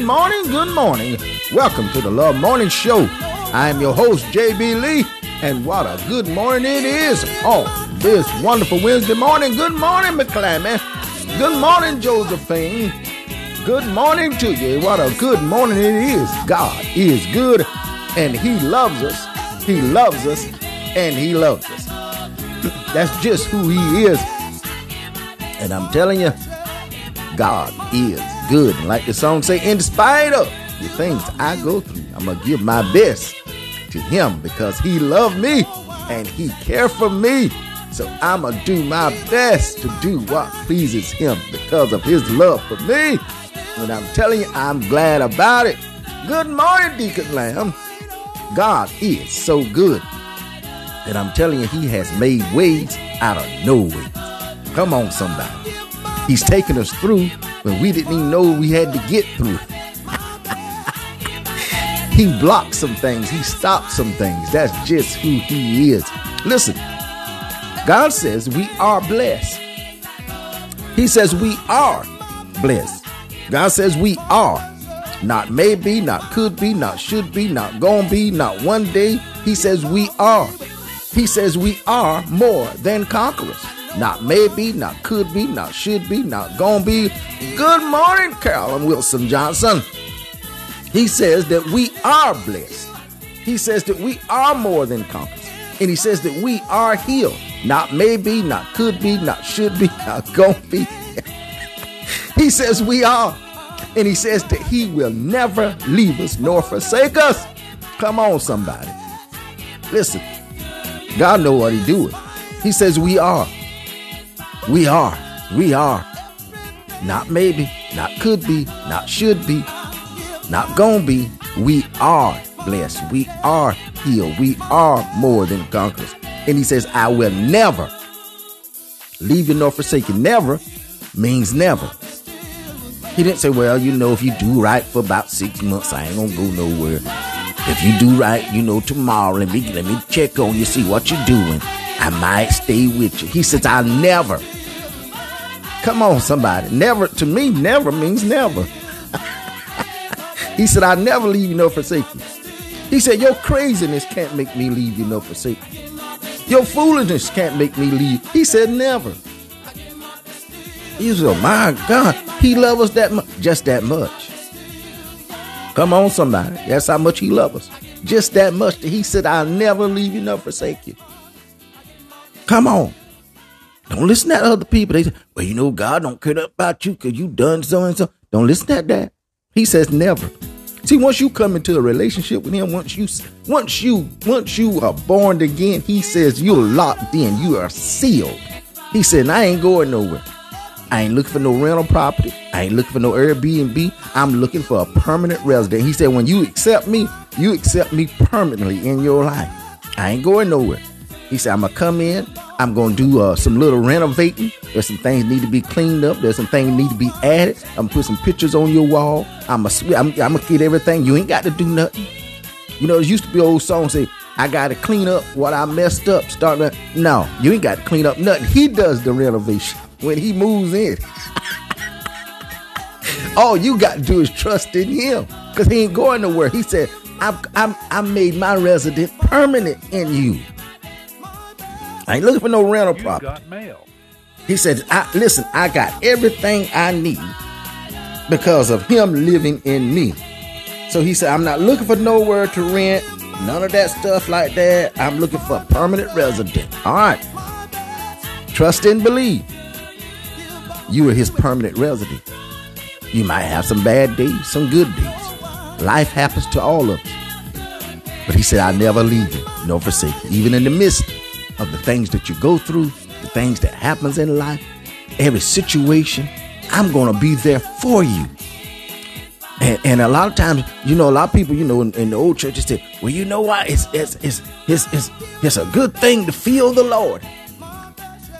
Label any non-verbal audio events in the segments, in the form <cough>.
Good morning, good morning. Welcome to the Love Morning Show. I am your host, JB Lee, and what a good morning it is. Oh, this wonderful Wednesday morning. Good morning, McClammy. Good morning, Josephine. Good morning to you. What a good morning it is. God is good, and He loves us. He loves us, and He loves us. <clears throat> That's just who He is. And I'm telling you, God is good. And like the song say, in spite of the things I go through, I'm gonna give my best to him because he loved me and he cared for me. So I'm gonna do my best to do what pleases him because of his love for me. And I'm telling you, I'm glad about it. Good morning, Deacon Lamb. God is so good. And I'm telling you, he has made ways out of no ways. Come on, somebody. He's taken us through when we didn't even know we had to get through. <laughs> he blocked some things, he stopped some things. That's just who he is. Listen, God says we are blessed. He says we are blessed. God says we are. Not maybe, not could be, not should be, not gonna be, not one day. He says we are. He says we are more than conquerors. Not maybe, not could be, not should be, not gonna be. Good morning, Carolyn Wilson Johnson. He says that we are blessed. He says that we are more than conquerors. And he says that we are healed. Not maybe, not could be, not should be, <laughs> not gonna be. <laughs> he says we are. And he says that he will never leave us nor forsake us. Come on, somebody. Listen, God know what he doing. He says we are. We are. We are. Not maybe, not could be, not should be, not gonna be. We are blessed. We are healed. We are more than conquerors. And he says, I will never leave you nor forsake you. Never means never. He didn't say, well, you know, if you do right for about six months, I ain't gonna go nowhere. If you do right, you know, tomorrow, let me let me check on you, see what you're doing. I might stay with you. He says, I'll never. Come on, somebody. Never, to me, never means never. <laughs> he said, I'll never leave you nor forsake you. He said, Your craziness can't make me leave you nor forsake you. Your foolishness can't make me leave. He said, Never. He said, oh, My God, He loves us that much. Just that much. Come on, somebody. That's how much He loves us. Just that much He said, I'll never leave you nor forsake you. Come on. Don't listen to other people. They say, well, you know, God don't care about you because you done so and so. Don't listen to that. He says never. See, once you come into a relationship with him, once you once you once you are born again, he says you're locked in, you are sealed. He said, I ain't going nowhere. I ain't looking for no rental property. I ain't looking for no Airbnb. I'm looking for a permanent resident. He said, when you accept me, you accept me permanently in your life. I ain't going nowhere. He said, I'm gonna come in. I'm gonna do uh, some little renovating. There's some things need to be cleaned up. There's some things need to be added. I'm gonna put some pictures on your wall. I'm gonna, I'm, I'm gonna get everything. You ain't got to do nothing. You know, there used to be old songs say, I gotta clean up what I messed up. Start to, no, you ain't got to clean up nothing. He does the renovation when he moves in. <laughs> All you got to do is trust in him because he ain't going nowhere. He said, I've, I'm, I made my resident permanent in you. I ain't looking for no rental You property. got mail. He said, I, listen, I got everything I need because of him living in me. So he said, I'm not looking for nowhere to rent, none of that stuff like that. I'm looking for a permanent resident. All right. Trust and believe. You are his permanent resident. You might have some bad days, some good days. Life happens to all of us. But he said, I never leave you, nor forsake you. Even in the midst of the things that you go through, the things that happens in life, every situation, I'm going to be there for you. And, and a lot of times, you know, a lot of people, you know, in, in the old churches say, well, you know what? It's, it's, it's, it's, it's, it's a good thing to feel the Lord.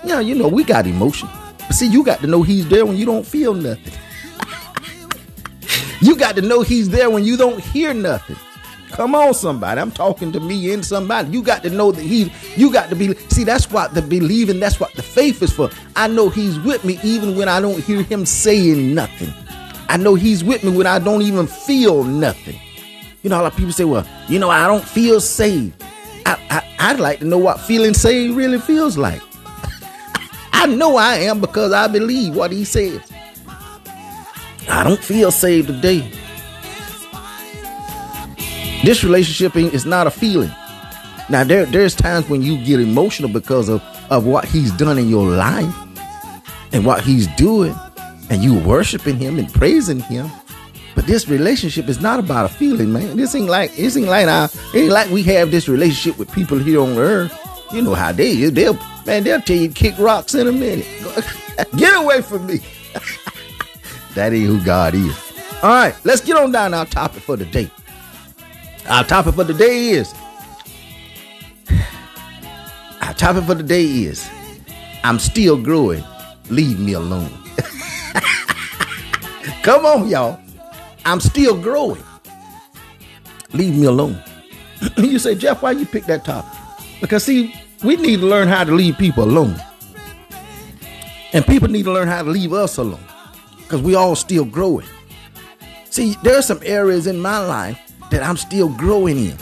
Yeah, you know, we got emotion. But see, you got to know he's there when you don't feel nothing. <laughs> you got to know he's there when you don't hear nothing. Come on, somebody. I'm talking to me and somebody. You got to know that he, you got to be, see, that's what the believing, that's what the faith is for. I know he's with me even when I don't hear him saying nothing. I know He's with me when I don't even feel nothing. You know, a lot of people say, well, you know, I don't feel saved. I, I, would like to know what feeling saved really feels like. <laughs> I know I am because I believe what He says. I don't feel saved today. This relationship is not a feeling. Now there there's times when you get emotional because of, of what he's done in your life and what he's doing, and you worshiping him and praising him. But this relationship is not about a feeling, man. This ain't like this ain't like our ain't like we have this relationship with people here on earth. You know how they is. They'll man, they'll tell you kick rocks in a minute. <laughs> get away from me. <laughs> that ain't who God is. All right, let's get on down our topic for the day. Our topic for the day is our topic for the day is I'm still growing. Leave me alone. <laughs> Come on, y'all. I'm still growing. Leave me alone. <clears throat> you say, Jeff, why you pick that topic? Because see, we need to learn how to leave people alone. And people need to learn how to leave us alone. Because we all still growing. See, there are some areas in my life that I'm still growing in.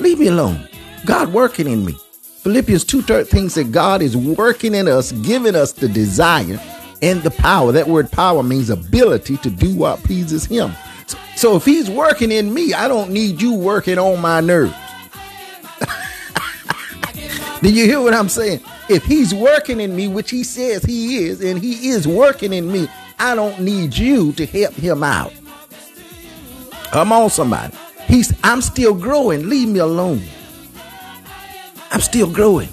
Leave me alone. God working in me. Philippians 2.13 said God is working in us, giving us the desire and the power. That word power means ability to do what pleases him. So, so if he's working in me, I don't need you working on my nerves. <laughs> Do you hear what I'm saying? If he's working in me, which he says he is, and he is working in me, I don't need you to help him out. Come on, somebody. He's I'm still growing. Leave me alone. I'm still growing.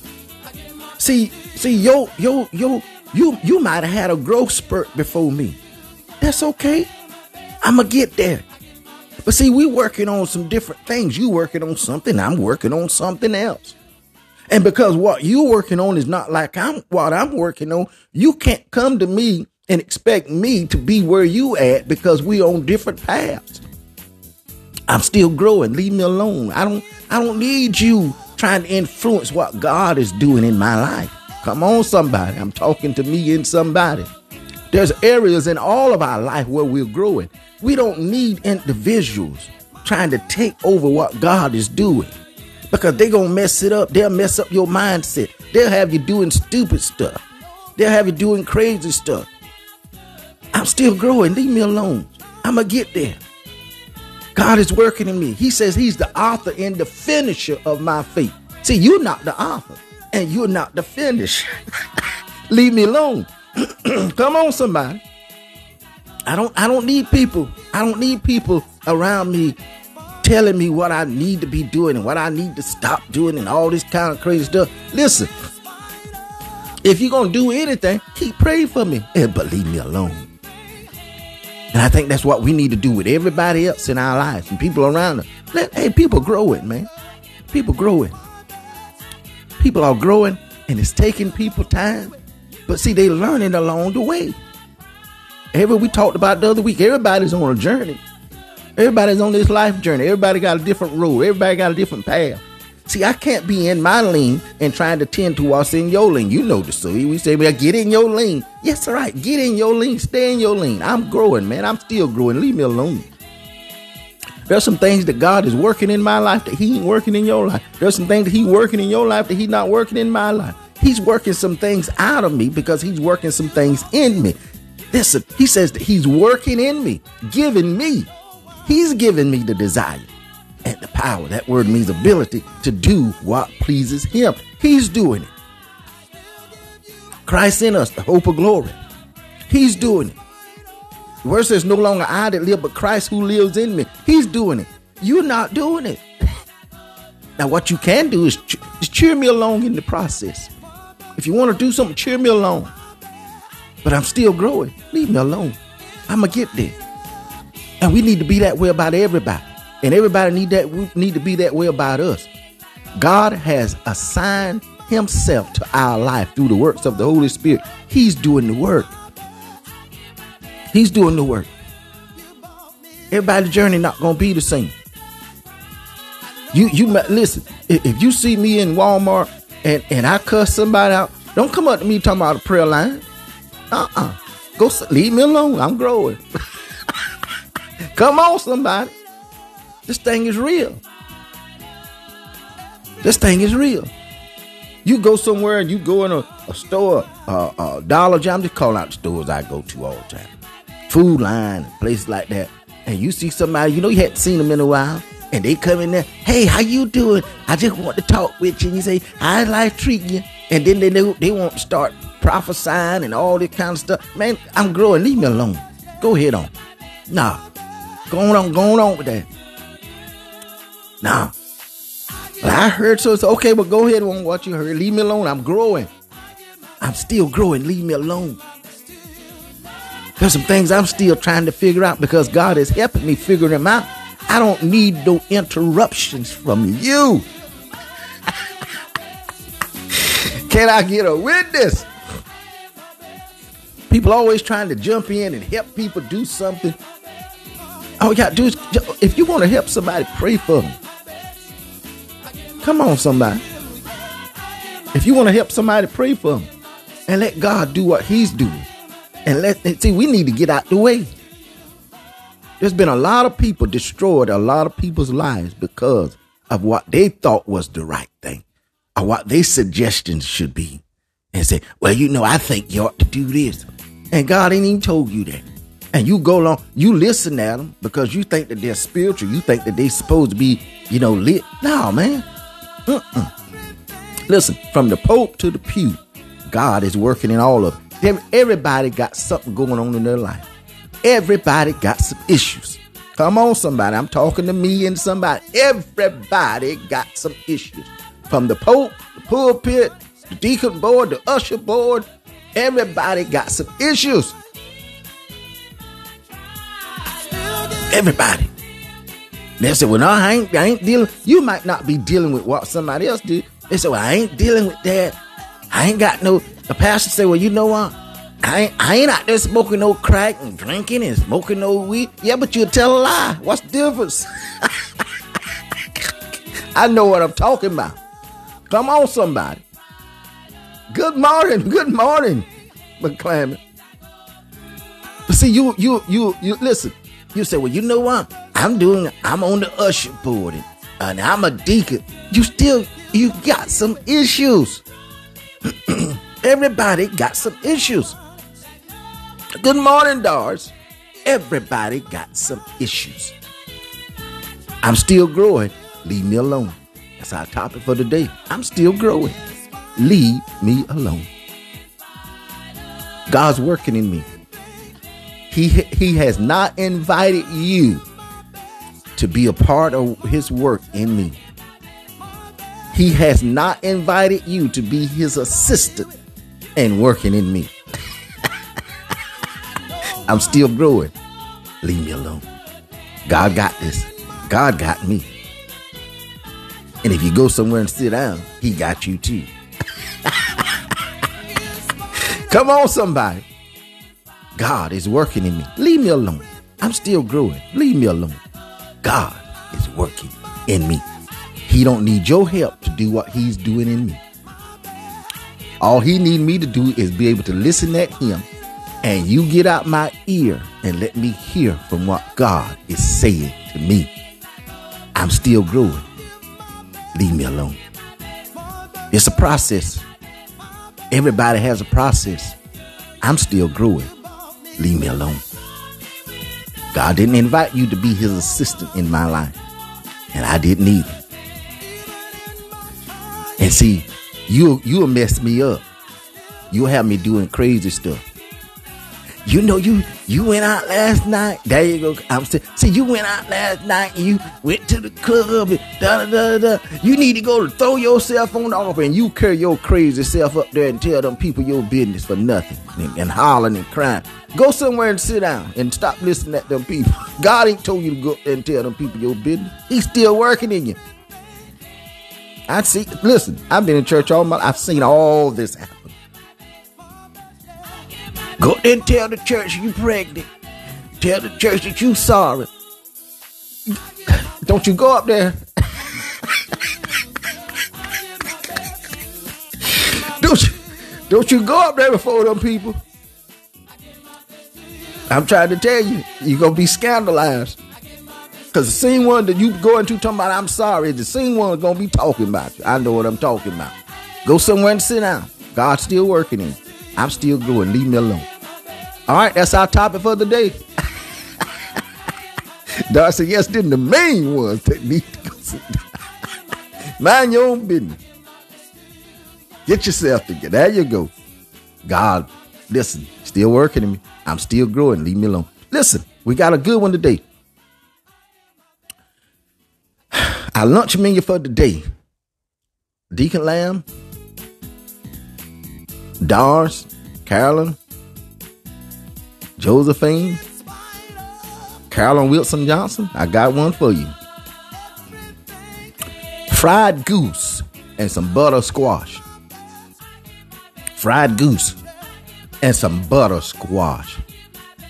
See, see, yo, yo, yo, you you might have had a growth spurt before me. That's okay. I'ma get there. But see, we working on some different things. You working on something, I'm working on something else. And because what you working on is not like I'm what I'm working on, you can't come to me and expect me to be where you at because we on different paths. I'm still growing. Leave me alone. I don't I don't need you trying to influence what God is doing in my life. Come on, somebody. I'm talking to me and somebody. There's areas in all of our life where we're growing. We don't need individuals trying to take over what God is doing because they're going to mess it up. They'll mess up your mindset. They'll have you doing stupid stuff. They'll have you doing crazy stuff. I'm still growing. Leave me alone. I'm going to get there. God is working in me. He says He's the author and the finisher of my faith. See, you're not the author and you're not the finisher. <laughs> Leave me alone. <clears throat> Come on, somebody. I don't I don't need people. I don't need people around me telling me what I need to be doing and what I need to stop doing and all this kind of crazy stuff. Listen, if you're gonna do anything, keep praying for me and but leave me alone. And I think that's what we need to do with everybody else in our lives and people around us. Let, hey, people growing, man. People growing. People are growing and it's taking people time. But see, they learning along the way. Every we talked about the other week, everybody's on a journey. Everybody's on this life journey. Everybody got a different road. Everybody got a different path. See, I can't be in my lane and trying to tend to what's in your lane. You know the story. We say, well, get in your lane. Yes, all right. Get in your lane. Stay in your lane. I'm growing, man. I'm still growing. Leave me alone. There's some things that God is working in my life that He ain't working in your life. There's some things that He working in your life that He's not working in my life. He's working some things out of me because He's working some things in me. Listen, He says that He's working in me, giving me. He's giving me the desire power. That word means ability to do what pleases him. He's doing it. Christ in us, the hope of glory. He's doing it. The word says, no longer I that live, but Christ who lives in me. He's doing it. You're not doing it. now, what you can do is, ch- is cheer me along in the process. If you want to do something, cheer me along. But I'm still growing. Leave me alone. I'm going to get there. And we need to be that way about everybody. And everybody need that we need to be that way about us. God has assigned himself to our life through the works of the Holy Spirit. He's doing the work. He's doing the work. Everybody's journey not gonna be the same. You you listen. If you see me in Walmart and and I cuss somebody out, don't come up to me talking about a prayer line. Uh uh Go leave me alone. I'm growing. <laughs> Come on, somebody. This thing is real. This thing is real. You go somewhere and you go in a, a store, uh, uh, Dollar General, I'm just calling out the stores I go to all the time. Food Lion, places like that. And you see somebody, you know you hadn't seen them in a while, and they come in there, hey, how you doing? I just want to talk with you. And you say, I like treating you? And then they, they, they want to start prophesying and all this kind of stuff. Man, I'm growing. Leave me alone. Go ahead on. Nah. Going on, going on with that. Nah. I heard so. It's okay, but go ahead on what you heard. Leave me alone. I'm growing. I'm still growing. Leave me alone. There's some things I'm still trying to figure out because God is helping me figure them out. I don't need no interruptions from you. <laughs> Can I get a witness? People always trying to jump in and help people do something. All you gotta do is, if you want to help somebody, pray for them. Come on, somebody. If you want to help somebody, pray for them. And let God do what He's doing. And let see, we need to get out the way. There's been a lot of people destroyed, a lot of people's lives because of what they thought was the right thing or what their suggestions should be. And say, well, you know, I think you ought to do this. And God ain't even told you that. And you go along, you listen at them because you think that they're spiritual. You think that they're supposed to be, you know, lit. No, man. Listen, from the Pope to the pew, God is working in all of them. Everybody got something going on in their life. Everybody got some issues. Come on, somebody. I'm talking to me and somebody. Everybody got some issues. From the Pope, the pulpit, the deacon board, the usher board, everybody got some issues. Everybody. They said, well, no, I ain't, I ain't dealing. You might not be dealing with what somebody else did. They said, well, I ain't dealing with that. I ain't got no. The pastor said, well, you know what? I ain't, I ain't out there smoking no crack and drinking and smoking no weed. Yeah, but you tell a lie. What's the difference? <laughs> I know what I'm talking about. Come on, somebody. Good morning. <laughs> Good morning, McClammon. But see, you, you, you, you, listen. You say, well, you know what? I'm doing, I'm on the usher board and, and I'm a deacon. You still, you got some issues. <clears throat> Everybody got some issues. Good morning, Dars. Everybody got some issues. I'm still growing. Leave me alone. That's our topic for today. I'm still growing. Leave me alone. God's working in me. He, he has not invited you to be a part of his work in me. He has not invited you to be his assistant and working in me. <laughs> I'm still growing. Leave me alone. God got this. God got me. And if you go somewhere and sit down, he got you too. <laughs> Come on, somebody. God is working in me. Leave me alone. I'm still growing. Leave me alone. God is working in me. He don't need your help to do what he's doing in me. All he need me to do is be able to listen at him and you get out my ear and let me hear from what God is saying to me. I'm still growing. Leave me alone. It's a process. Everybody has a process. I'm still growing. Leave me alone. God didn't invite you to be his assistant in my life. And I didn't either. And see, you you'll mess me up. You'll have me doing crazy stuff. You know you you went out last night. There you go. I'm saying, see, you went out last night and you went to the club and da da da da. You need to go to throw yourself on the offer and you carry your crazy self up there and tell them people your business for nothing and, and hollering and crying. Go somewhere and sit down and stop listening at them people. <laughs> God ain't told you to go and tell them people your business. He's still working in you. I see. Listen, I've been in church all my. I've seen all this happen. Go and tell the church you pregnant. Tell the church that you sorry. Don't you go up there. <laughs> don't you, don't you go up there before them people. I'm trying to tell you, you're gonna be scandalized. Cause the same one that you going to talking about, I'm sorry, the same one gonna be talking about you. I know what I'm talking about. Go somewhere and sit down. God's still working in. I'm still growing. Leave me alone. All right, that's our topic for the day. <laughs> Darcy, yes, then the main ones that need to go sit down. <laughs> Mind your own business. Get yourself together. There you go. God, listen, still working in me. I'm still growing. Leave me alone. Listen, we got a good one today. <sighs> Our lunch menu for today Deacon Lamb, Dars, Carolyn, Josephine, Carolyn Wilson Johnson. I got one for you. Fried goose and some butter squash. Fried goose and some butter squash.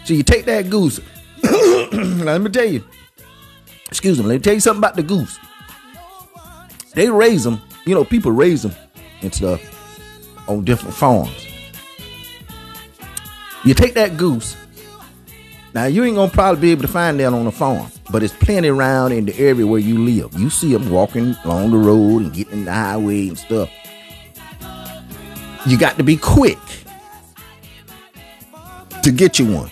So you take that goose. <coughs> let me tell you. Excuse me. Let me tell you something about the goose. They raise them, you know, people raise them and stuff on different farms. You take that goose. Now you ain't gonna probably be able to find that on a farm, but it's plenty around in the area where you live. You see them walking along the road and getting in the highway and stuff. You got to be quick to get you one.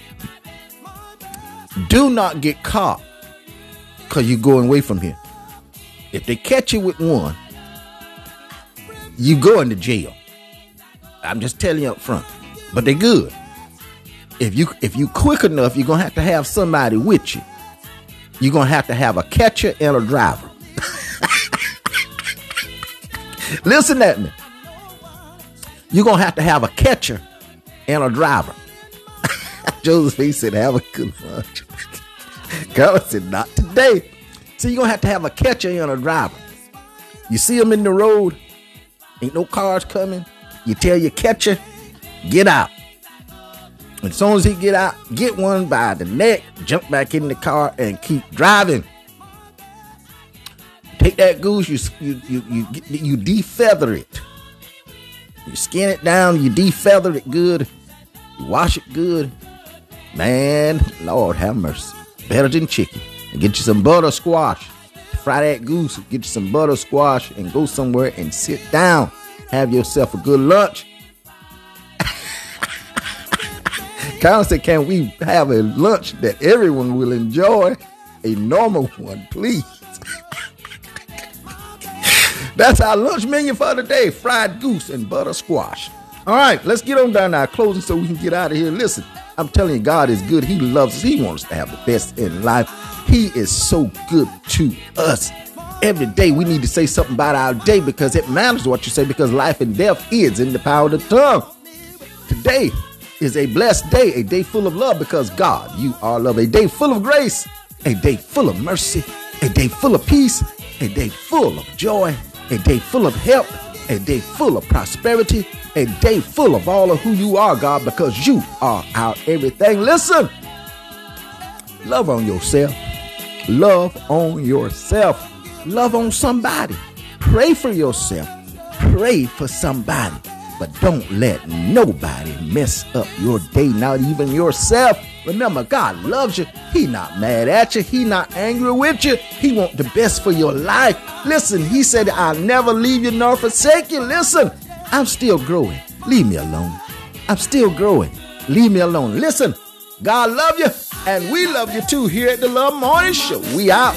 Do not get caught because you're going away from here. If they catch you with one, you go into jail. I'm just telling you up front. But they're good. If you if you quick enough, you're gonna have to have somebody with you. You're gonna have to have a catcher and a driver. <laughs> Listen at me. You're gonna have to have a catcher and a driver. <laughs> Josephine said, have a good lunch. <laughs> God said, not today. So you're gonna have to have a catcher and a driver. You see them in the road, ain't no cars coming. You tell your catcher, get out. As soon as he get out, get one by the neck, jump back in the car, and keep driving. Take that goose, you you you you, you defeather it. You skin it down, you defeather it good, you wash it good. Man, Lord have mercy. Better than chicken and get you some butter squash. Fry that goose, get you some butter squash, and go somewhere and sit down. Have yourself a good lunch. <laughs> Kyle said, Can we have a lunch that everyone will enjoy? A normal one, please. <laughs> That's our lunch menu for today fried goose and butter squash. All right, let's get on down to our closing so we can get out of here. Listen, I'm telling you, God is good. He loves us. He wants us to have the best in life. He is so good to us. Every day we need to say something about our day because it matters what you say because life and death is in the power of the tongue. Today is a blessed day, a day full of love because God, you are love. A day full of grace, a day full of mercy, a day full of peace, a day full of joy, a day full of help, a day full of prosperity, a day full of all of who you are, God, because you are our everything. Listen, love on yourself. Love on yourself. Love on somebody. Pray for yourself. Pray for somebody. But don't let nobody mess up your day, not even yourself. Remember, God loves you. He not mad at you. He not angry with you. He want the best for your life. Listen, he said, I'll never leave you nor forsake you. Listen, I'm still growing. Leave me alone. I'm still growing. Leave me alone. Listen, God love you, and we love you too here at the Love Morning Show. We out.